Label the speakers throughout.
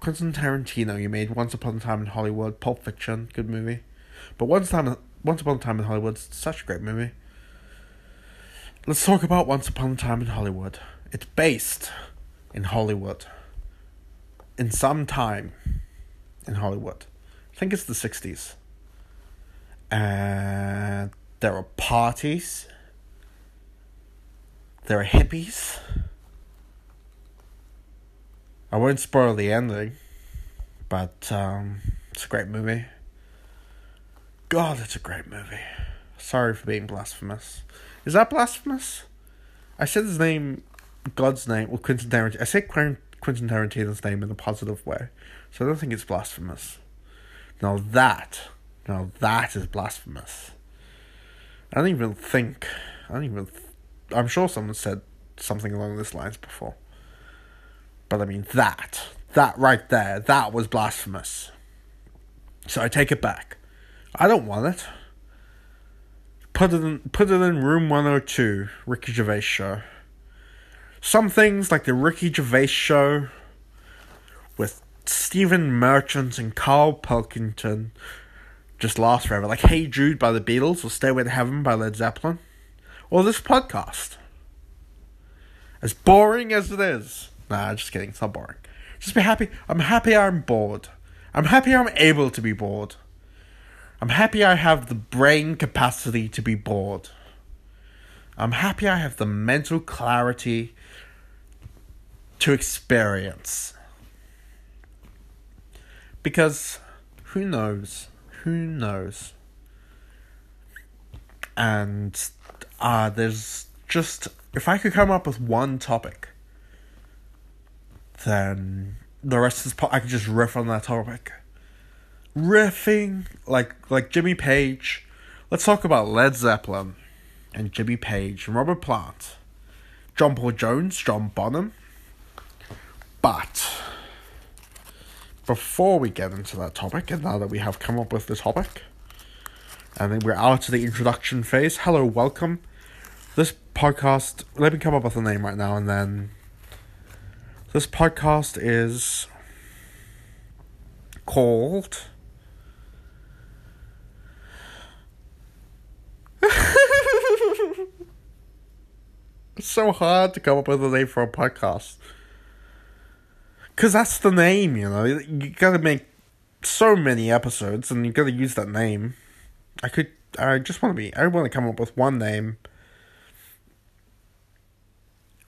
Speaker 1: Quentin Tarantino, you made Once Upon a Time in Hollywood, Pulp Fiction, good movie. But Once Time, Once Upon a Time in Hollywood, such a great movie. Let's talk about Once Upon a Time in Hollywood. It's based in Hollywood. In some time in Hollywood. I think it's the 60s. And there are parties. There are hippies. I won't spoil the ending, but um, it's a great movie. God, it's a great movie. Sorry for being blasphemous. Is that blasphemous? I said his name, God's name, well, Quentin Tarantino. I said Quentin Tarantino's name in a positive way, so I don't think it's blasphemous. Now that, now that is blasphemous. I don't even think. I don't even. I'm sure someone said something along these lines before. But I mean, that, that right there, that was blasphemous. So I take it back. I don't want it. Put it in, put it in room 102, Ricky Gervais show. Some things like the Ricky Gervais show with Stephen Merchant and Carl Pilkington just last forever. Like Hey Jude by the Beatles or Stairway to Heaven by Led Zeppelin. Or this podcast. As boring as it is. Nah, just kidding. It's not boring. Just be happy. I'm happy I'm bored. I'm happy I'm able to be bored. I'm happy I have the brain capacity to be bored. I'm happy I have the mental clarity to experience. Because who knows? Who knows? And uh, there's just, if I could come up with one topic then the rest of this part I could just riff on that topic. Riffing like like Jimmy Page. Let's talk about Led Zeppelin and Jimmy Page and Robert Plant. John Paul Jones, John Bonham. But before we get into that topic, and now that we have come up with the topic, and then we're out to the introduction phase. Hello, welcome. This podcast, let me come up with a name right now, and then this podcast is called. it's so hard to come up with a name for a podcast. Because that's the name, you know. You gotta make so many episodes and you gotta use that name. I could. I just want to be. I want to come up with one name.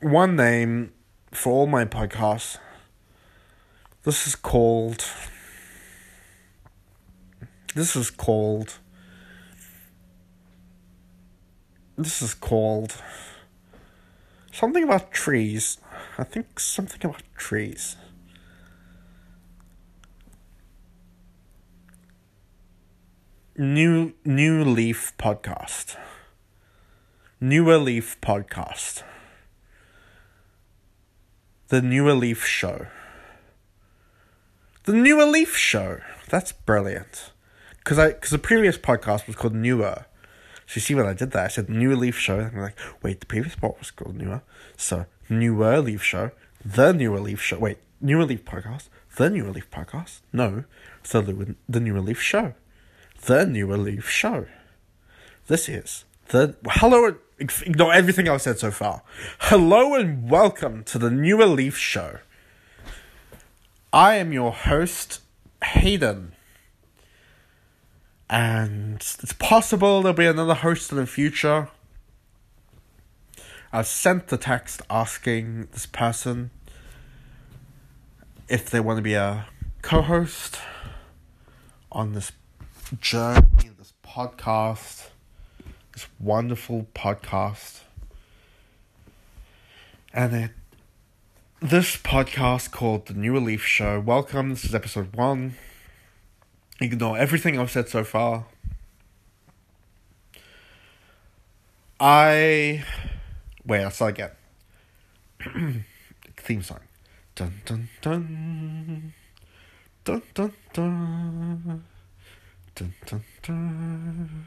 Speaker 1: One name for all my podcasts. This is called. This is called. This is called. Something about trees. I think something about trees. New New Leaf podcast. Newer Leaf podcast. The Newer Leaf Show. The Newer Leaf Show. That's brilliant. Because I because the previous podcast was called Newer. So you see what I did there? I said Newer Leaf Show. And I'm like, wait, the previous part was called Newer. So Newer Leaf Show. The Newer Leaf Show. Wait, Newer Leaf Podcast. The Newer Leaf Podcast. No. The, the Newer Leaf Show. The Newer Leaf Show. This is the hello ignore everything I've said so far. Hello and welcome to the Newer Leaf Show. I am your host, Hayden. And it's possible there'll be another host in the future. I've sent the text asking this person if they want to be a co host on this journey, this podcast this wonderful podcast. And it, this podcast called The Newer Leaf Show. Welcome, this is episode one. Ignore everything I've said so far. I. Wait, I'll start again. Theme song. Dun dun dun. Dun dun dun. Dun dun dun.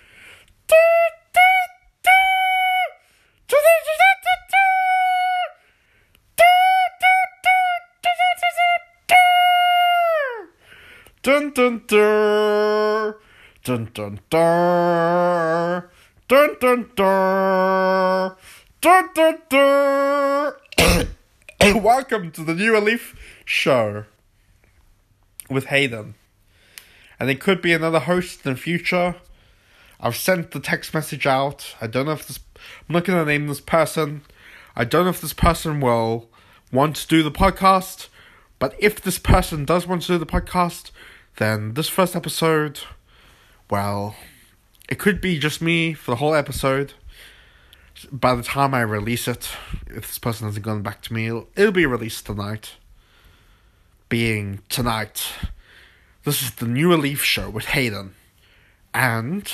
Speaker 1: dun, dun. Dun, dun, dun, dun, dun. Dun, dun, welcome to the new Leaf show with Hayden. And it could be another host in the future. I've sent the text message out. I don't know if this I'm not gonna name this person. I don't know if this person will want to do the podcast. But if this person does want to do the podcast, then this first episode, well, it could be just me for the whole episode. By the time I release it, if this person hasn't gone back to me, it'll, it'll be released tonight. Being tonight, this is the Newer Leaf Show with Hayden. And.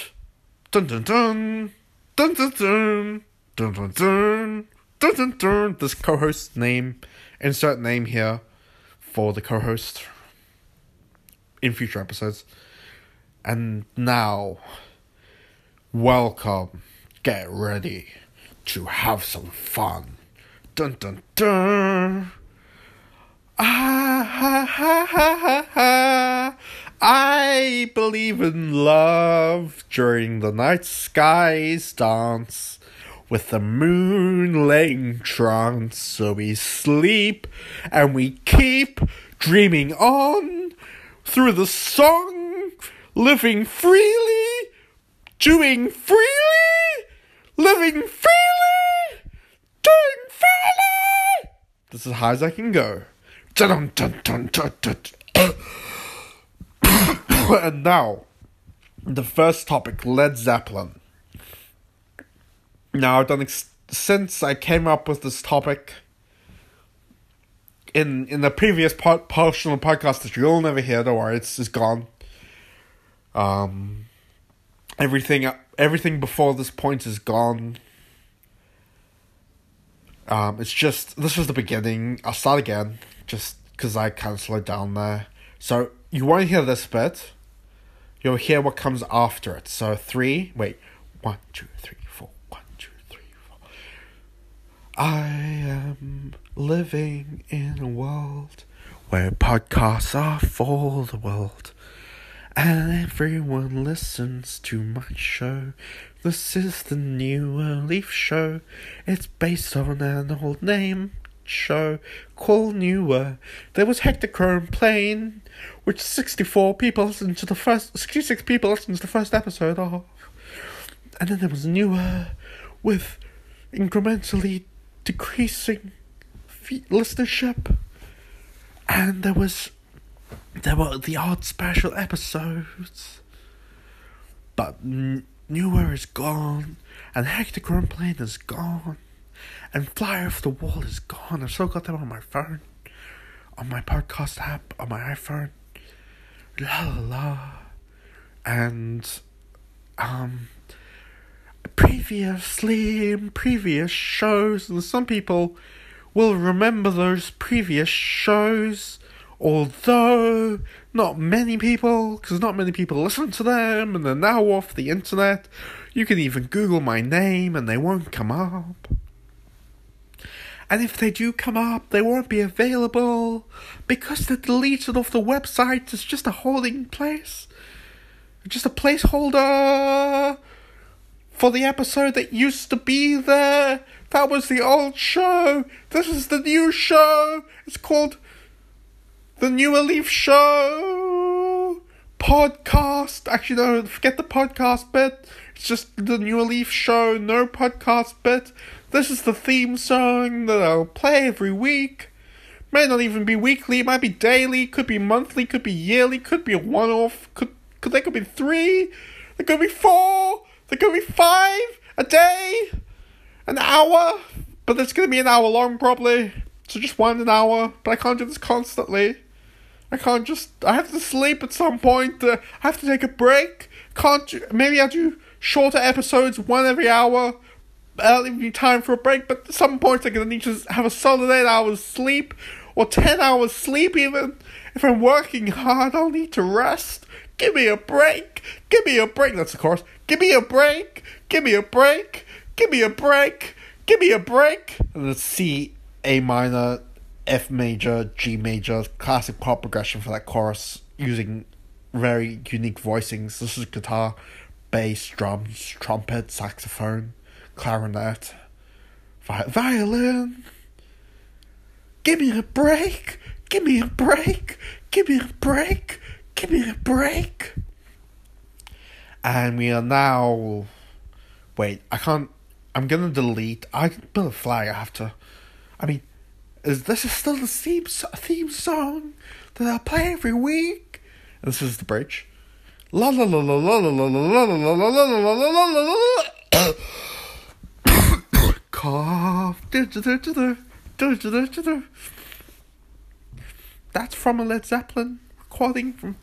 Speaker 1: Dun dun dun! Dun dun dun! Dun dun dun! Dun dun dun! This co host name, insert name here for the co host in future episodes. And now, welcome. Get ready to have some fun. Dun dun dun. Ah ha ha ha ha ha. I believe in love during the night skies dance with the moon laying trance. So we sleep and we keep dreaming on through the song, living freely, doing freely, living freely, doing freely. This is as high as I can go. Dun dun dun dun dun. And now, the first topic Led Zeppelin. Now, I've done ex- since I came up with this topic in in the previous part, portion of the podcast that you'll never hear. Don't worry, it's it's gone. Um, everything everything before this point is gone. Um, it's just this was the beginning. I'll start again, just because I kind of slowed down there. So you won't hear this bit? You'll hear what comes after it. So three, wait, one, two, three, four, one, two, three, four. I am living in a world where podcasts are for the world. And everyone listens to my show. This is the new Leaf Show. It's based on an old name show called Newer. There was Hectochrome Plane, which 64 people listened to the first, 66 people listened to the first episode of. And then there was a Newer, with incrementally decreasing listenership. And there was there were the odd special episodes. But Newer is gone, and Hectochrome Plane is gone, and Fly Off the Wall is gone. I've still got them on my phone, on my podcast app, on my iPhone. La la la. And, um, previously in previous shows, and some people will remember those previous shows although not many people, because not many people listen to them, and they're now off the internet. You can even Google my name and they won't come up. And if they do come up, they won't be available because they're deleted off the website. It's just a holding place, just a placeholder for the episode that used to be there. That was the old show. This is the new show. It's called the New Leaf Show podcast. Actually, no, forget the podcast bit. It's just the New Leaf Show, no podcast bit. This is the theme song that I'll play every week. May not even be weekly, it might be daily, could be monthly, could be yearly, could be a one off, could, could there could be three, there could be four, there could be five, a day, an hour, but it's gonna be an hour long probably. So just one an hour, but I can't do this constantly. I can't just. I have to sleep at some point. Uh, I have to take a break. Can't? Maybe I'll do shorter episodes, one every hour. I'll leave you time for a break, but at some point I'm gonna need to have a solid eight hours sleep, or ten hours sleep even. If I'm working hard, I'll need to rest. Give me a break. Give me a break. That's the chorus. Give me a break. Give me a break. Give me a break. Give me a break. And the C, A minor, F major, G major, classic pop progression for that chorus using very unique voicings. This is guitar, bass, drums, trumpet, saxophone, clarinet, vi- violin. Give me a break. Give me a break. Give me a break. Give me a break. And we are now. Wait, I can't. I'm gonna delete. I can build a flag. To. I mean, is this is still the theme theme song that I play every week? This is the bridge. La la la la la la la la la la la la la la la la That's from a Led Zeppelin recording from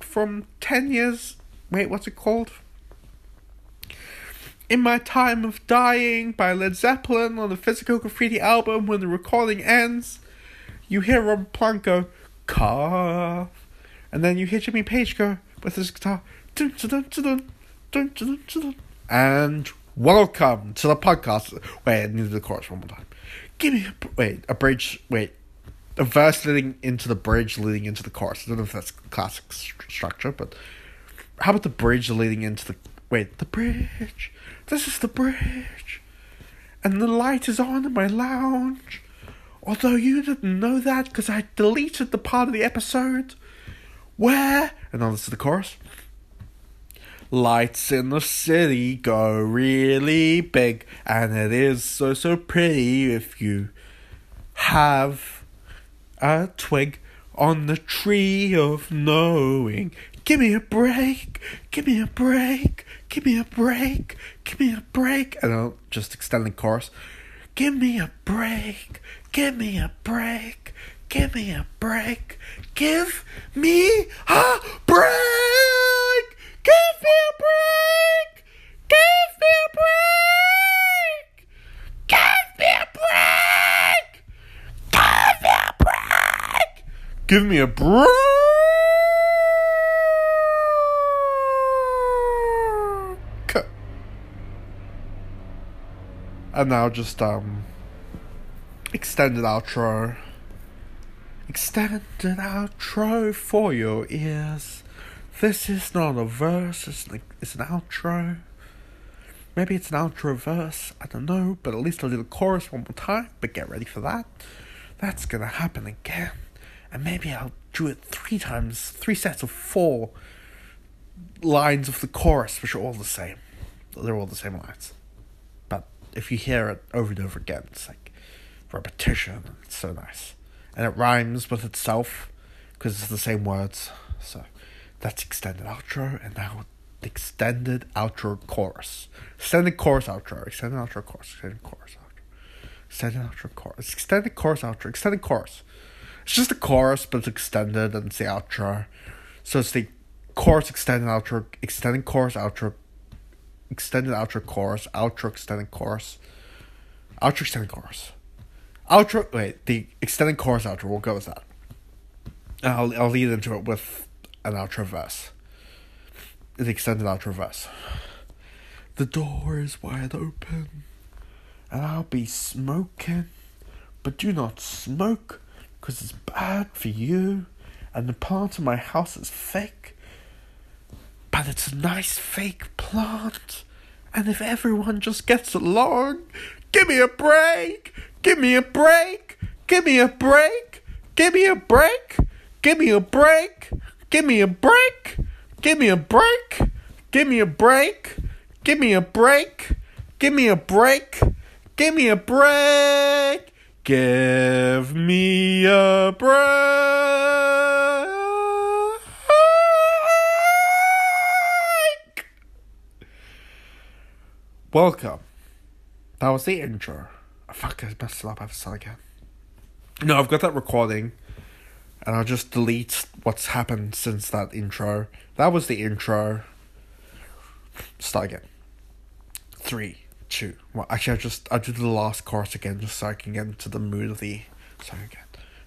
Speaker 1: from ten years. Wait, what's it called? In My Time of Dying by Led Zeppelin on the Physical Graffiti album, when the recording ends, you hear Robert Plant go, cough. And then you hear Jimmy Page go with his guitar, and welcome to the podcast. Wait, I needed the chorus one more time. Give me a, wait, a bridge, wait, a verse leading into the bridge leading into the chorus. I don't know if that's classic st- structure, but how about the bridge leading into the, wait, the bridge this is the bridge. And the light is on in my lounge. Although you didn't know that because I deleted the part of the episode where. And now this is the chorus. Lights in the city go really big, and it is so so pretty if you have a twig on the tree of knowing. Give me a break, give me a break, give me a break, give me a break. And I'll just extend the chorus. Give me a break, give me a break, give me a break, give me a break, give me a break, give me a break, give me a break, give me a break, give me a break. And now just um extended outro. Extended outro for your ears. This is not a verse, it's an, it's an outro. Maybe it's an outro verse, I don't know, but at least I'll do the chorus one more time, but get ready for that. That's gonna happen again. And maybe I'll do it three times, three sets of four lines of the chorus, which are all the same. They're all the same lines But if you hear it over and over again, it's like repetition. It's so nice, and it rhymes with itself because it's the same words. So that's extended outro, and now extended outro chorus, extended chorus outro, extended outro chorus, extended chorus outro, extended outro chorus, extended chorus outro, extended chorus. It's just a chorus, but it's extended, and it's the outro. So it's the chorus extended outro, extended chorus outro, extended outro chorus, outro extended chorus, outro extended chorus, outro. Wait, the extended chorus outro. We'll go with that. I'll I'll lead into it with an outro verse. The extended outro verse. The door is wide open, and I'll be smoking, but do not smoke, cause it's bad for you, and the plant in my house is fake but it's a nice fake plant. And if everyone just gets along, give me a break, give me a break, give me a break, give me a break, give me a break, give me a break, give me a break, give me a break, give me a break, give me a break, give me a break, give me a break. Welcome. That was the intro. Fuck, I messed it up. I have to start again. No, I've got that recording. And I'll just delete what's happened since that intro. That was the intro. Start again. Three, two. Actually, I'll just I'll do the last chorus again, just so I can get into the mood of the song again.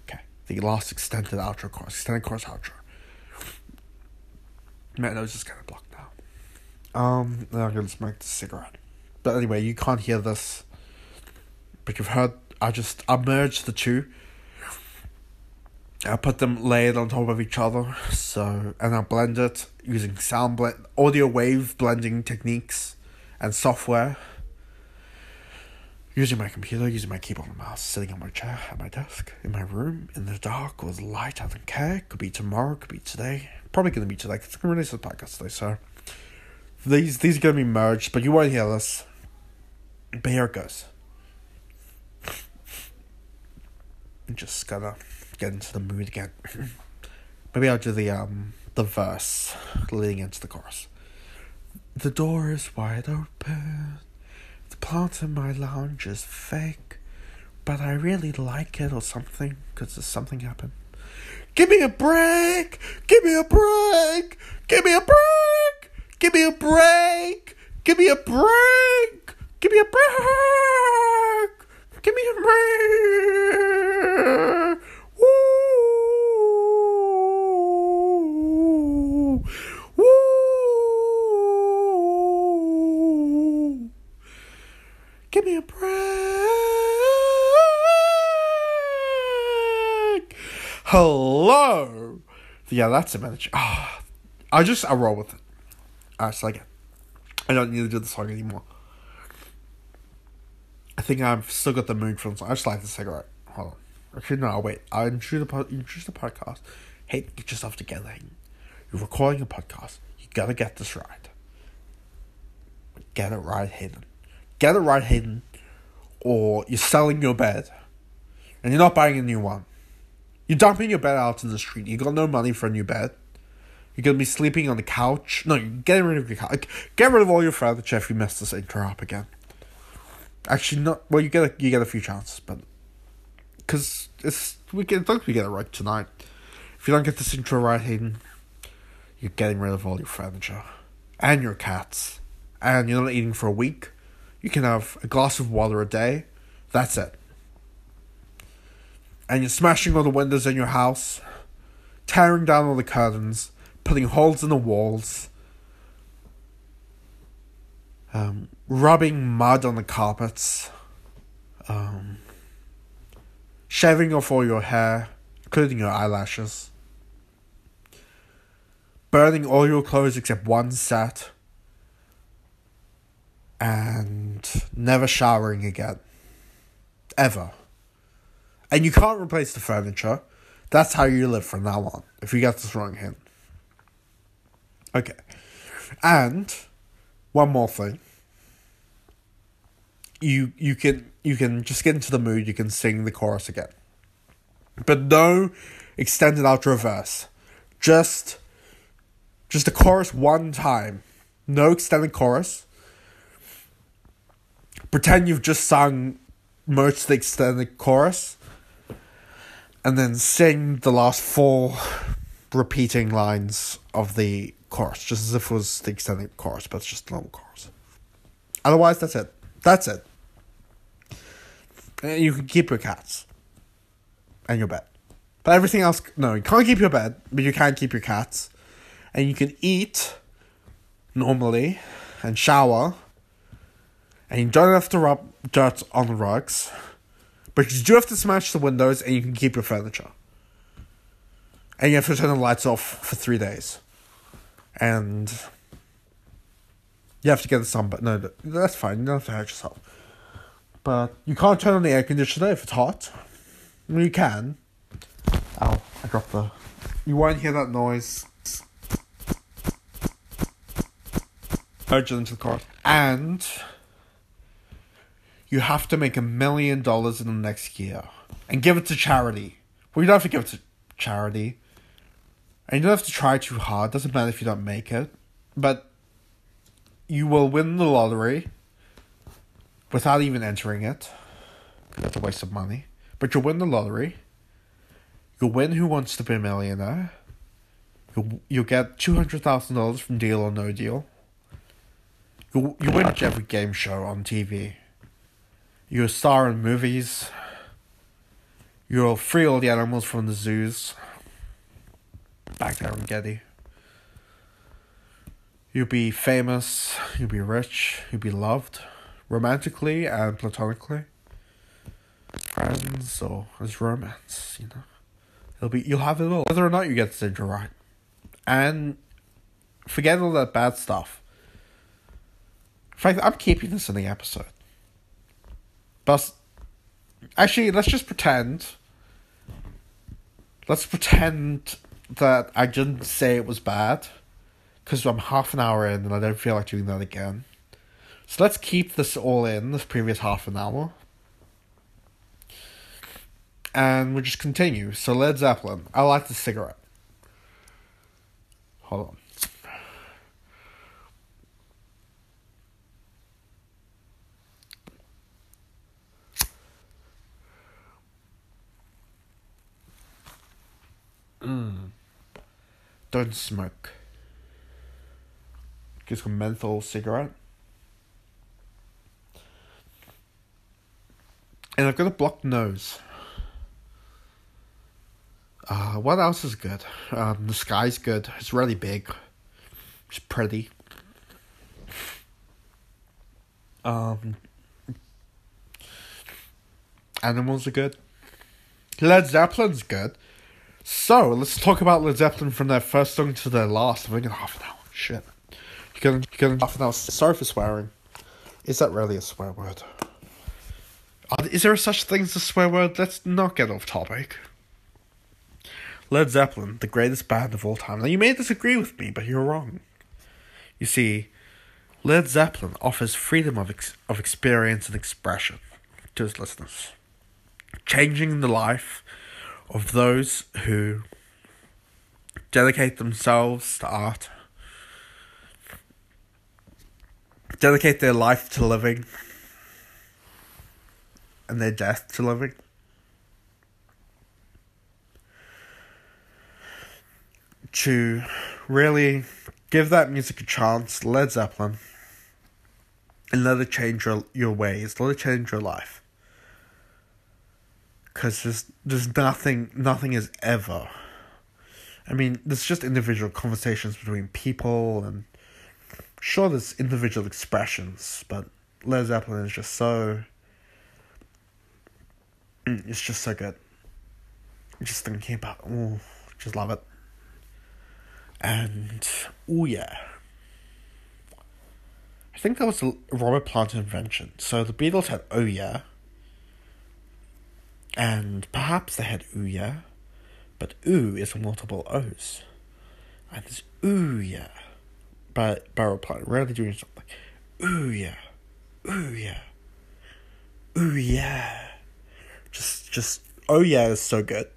Speaker 1: Okay, the last extended outro chorus, extended chorus outro. My was just kind of blocked now. Um, now I'm gonna smoke the cigarette. But anyway, you can't hear this. But you've heard. I just I merged the two. I put them layered on top of each other. So and I blend it using sound blend, audio wave blending techniques, and software. Using my computer, using my keyboard and mouse, sitting on my chair at my desk, in my room, in the dark, with light, I don't care. Could be tomorrow, could be today. Probably gonna be today, because I'm gonna release the podcast today, so these these are gonna be merged, but you won't hear this. But here it goes. I'm just gotta get into the mood again. Maybe I'll do the um the verse leading into the chorus. The door is wide open. The plant in my lounge is fake, but I really like it or something because there's something happened. Give me a break! Give me a break! Give me a break! Give me a break! Give me a break! Give me a break! Give me a break! Give me a break! Hello! Yeah, that's a manager. Ah, I just, I roll with it. I just like it. I don't need to do the song anymore. I think I've still got the mood song. I just like the cigarette. Hold on. Actually, no, wait. I introduce the, introduce the podcast. Hey, get yourself together. You're recording a podcast. You gotta get this right. Get it right, Hayden. Get it right, Hayden. Or you're selling your bed. And you're not buying a new one. You're dumping your bed out in the street. You got no money for a new bed. You're gonna be sleeping on the couch. No, you're getting rid of your couch. Get rid of all your furniture if you mess this intro up again. Actually, not well. You get a you get a few chances, but because it's we get think we get it right tonight. If you don't get this intro right, Hayden, you're getting rid of all your furniture and your cats, and you're not eating for a week. You can have a glass of water a day. That's it. And you're smashing all the windows in your house, tearing down all the curtains, putting holes in the walls, um, rubbing mud on the carpets, um, shaving off all your hair, including your eyelashes, burning all your clothes except one set, and never showering again. Ever. And you can't replace the furniture. That's how you live from now on, if you get this wrong hint. Okay. And one more thing. You you can you can just get into the mood, you can sing the chorus again. But no extended outro verse. Just just the chorus one time. No extended chorus. Pretend you've just sung most of the extended chorus. And then sing the last four repeating lines of the chorus, just as if it was the extended chorus, but it's just a normal chorus. Otherwise, that's it. That's it. And you can keep your cats and your bed. But everything else, no, you can't keep your bed, but you can keep your cats. And you can eat normally and shower. And you don't have to rub dirt on the rugs. But you do have to smash the windows and you can keep your furniture. And you have to turn the lights off for three days. And you have to get the sun, but no, that's fine. You don't have to hurt yourself. But you can't turn on the air conditioner if it's hot. You can. Ow, I dropped the. You won't hear that noise. Urge it into the car. And you have to make a million dollars in the next year and give it to charity. Well, you don't have to give it to charity. And you don't have to try too hard. Doesn't matter if you don't make it. But you will win the lottery without even entering it. That's a waste of money. But you'll win the lottery. You'll win Who Wants to Be a Millionaire. You'll, you'll get $200,000 from Deal or No Deal. You'll, you win every game show on TV. You're a star in movies. You'll free all the animals from the zoos. Back there in Getty. You'll be famous. You'll be rich. You'll be loved. Romantically and platonically. Friends or as romance, you know. It'll be you'll have it all. Whether or not you get the right. And forget all that bad stuff. In fact, I'm keeping this in the episode. But actually, let's just pretend. Let's pretend that I didn't say it was bad, because I'm half an hour in and I don't feel like doing that again. So let's keep this all in this previous half an hour. And we'll just continue. So Led Zeppelin. I like the cigarette. Hold on. Mm. Don't smoke. Get some menthol cigarette. And I've got a blocked nose. Uh, what else is good? Um, the sky's good. It's really big. It's pretty. Um, animals are good. Led Zeppelin's good. So let's talk about Led Zeppelin from their first song to their last. I think in half an hour. Shit. You can you can half an hour. Sorry for swearing. Is that really a swear word? Is there such thing as a swear word? Let's not get off topic. Led Zeppelin, the greatest band of all time. Now, you may disagree with me, but you're wrong. You see, Led Zeppelin offers freedom of, ex- of experience and expression to his listeners, changing the life of those who dedicate themselves to art, dedicate their life to living, and their death to living. To really give that music a chance, Led Zeppelin, and let it change your, your ways, let it change your life. Because there's, there's nothing, nothing is ever. I mean, there's just individual conversations between people, and sure, there's individual expressions, but Led Zeppelin is just so Mm, it's just so good. Just thinking about, oh, just love it. And, oh yeah. I think that was Robert Plant invention. So the Beatles had oh yeah. And perhaps they had ooh yeah. But ooh is multiple O's. And it's ooh yeah. But Robert Plant really doing something. Ooh yeah. Ooh yeah. Ooh yeah. Just, just, oh yeah is so good.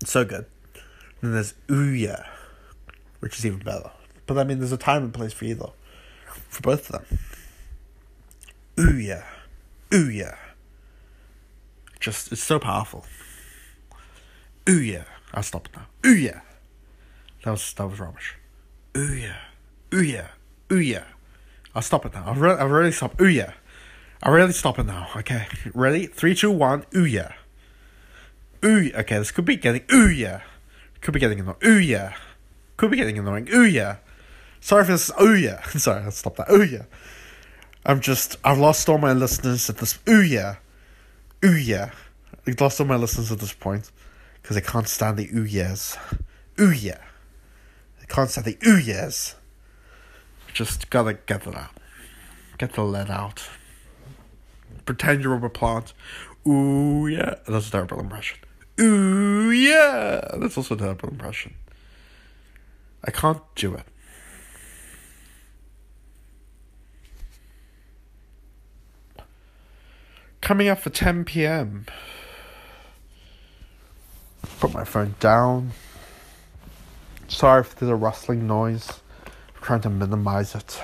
Speaker 1: It's so good. And then there's ooh yeah, which is even better. But I mean, there's a time and place for either. For both of them. Ooh yeah. Ooh yeah. Just, it's so powerful. Ooh yeah. I'll stop now. Ooh yeah. That was, that was rubbish. Ooh yeah. Ooh yeah. Ooh yeah. I'll stop it now. I've, re- I've really stopped. Ooh yeah. I really stop it now. Okay, ready? Three, two, one. Ooh yeah. Ooh. Okay, this could be getting. Ooh yeah. Could be getting annoying. Ooh yeah. Could be getting annoying. Ooh yeah. Sorry for this. Ooh yeah. Sorry, I'll stop that. Ooh yeah. I'm just. I've lost all my listeners at this. Ooh yeah. Ooh yeah. I've lost all my listeners at this point because I can't stand the ooh yeahs. Ooh yeah. I can't stand the ooh yeahs. Just gotta get that out. Get the lead out pretend you're Robert Plant. Ooh, yeah. That's a terrible impression. Ooh, yeah. That's also a terrible impression. I can't do it. Coming up for 10 p.m. Put my phone down. Sorry if there's a rustling noise. I'm trying to minimize it.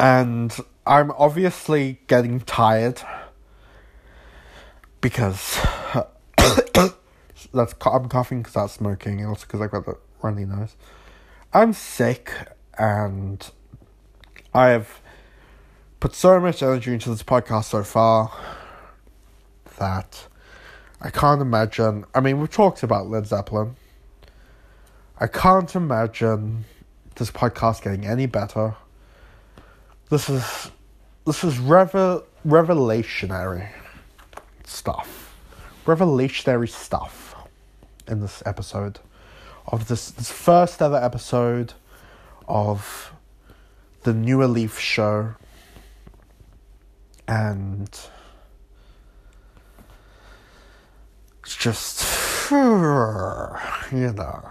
Speaker 1: and I'm obviously getting tired. because that's I'm coughing because I'm smoking and also because I've got the runny nose. I'm sick and I have put so much energy into this podcast so far that I can't imagine. I mean, we've talked about Led Zeppelin. I can't imagine this podcast getting any better. This is this is revel revelationary stuff, revelationary stuff in this episode of this this first ever episode of the New Leaf show and it's just you know.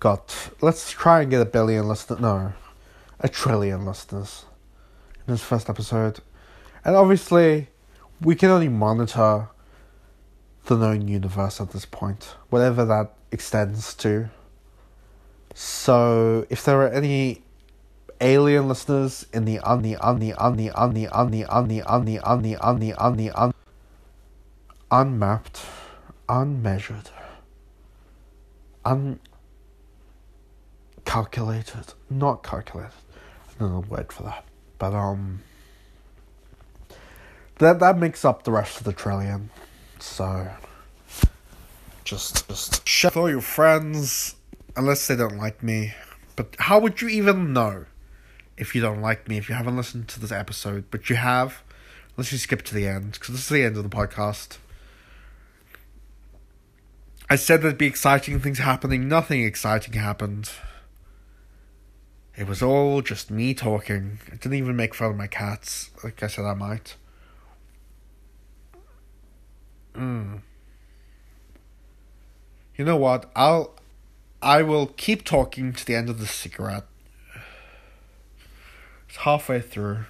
Speaker 1: Got let's try and get a billion listeners no a trillion listeners in this first episode. And obviously we can only monitor the known universe at this point whatever that extends to. So if there are any alien listeners in the on the on the on the on the on the on the on the on the on the on the on unmapped, unmeasured, uncalculated, not calculated. The word for that, but um, that that makes up the rest of the trillion. So just just share with all your friends, unless they don't like me. But how would you even know if you don't like me if you haven't listened to this episode? But you have. Let's just skip to the end because this is the end of the podcast. I said there'd be exciting things happening. Nothing exciting happened. It was all just me talking. I didn't even make fun of my cats, like I said I might. Mm. You know what? I'll I will keep talking to the end of the cigarette. It's halfway through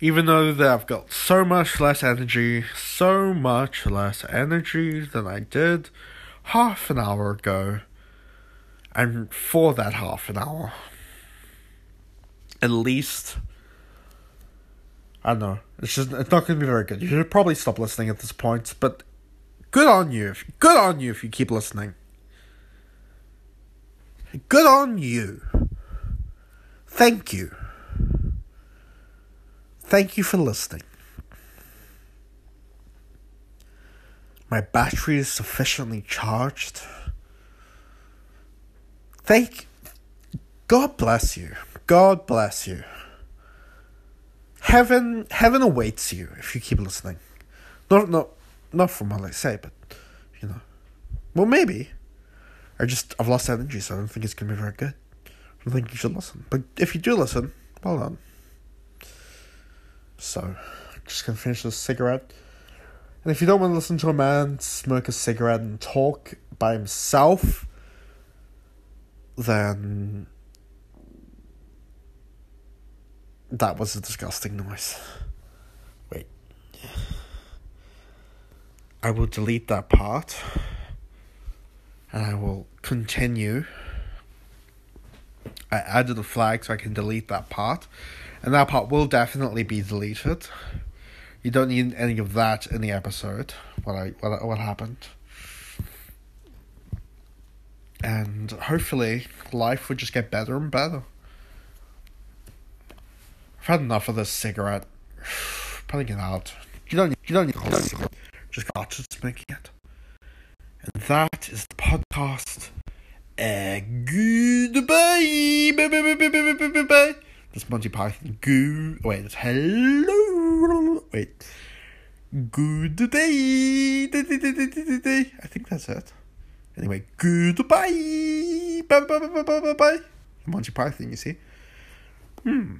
Speaker 1: even though that I've got so much less energy, so much less energy than I did half an hour ago, and for that half an hour, at least, I don't know, it's just it's not going to be very good. You should probably stop listening at this point, but good on you, if, good on you if you keep listening. Good on you. Thank you. Thank you for listening. My battery is sufficiently charged. Thank God bless you. God bless you. Heaven heaven awaits you if you keep listening. Not not not from what I say, but you know. Well maybe. I just I've lost energy, so I don't think it's gonna be very good. I think you should listen. But if you do listen, well done. So, just gonna finish this cigarette. And if you don't want to listen to a man smoke a cigarette and talk by himself, then that was a disgusting noise. Wait. I will delete that part and I will continue. I added a flag so I can delete that part and that part will definitely be deleted. You don't need any of that in the episode. What I what what happened. And hopefully, life would just get better and better. I've had enough of this cigarette. Putting it out. You don't. You don't need. Just got to smoking it. And that is the podcast. Uh, goodbye. Bye, bye, bye, bye, bye, bye, bye. That's Monty Python. Goo. Wait, it's hello. Wait. Good day. I think that's it. Anyway, goodbye. Bye bye bye bye bye bye. Monty Python, you see. Hmm.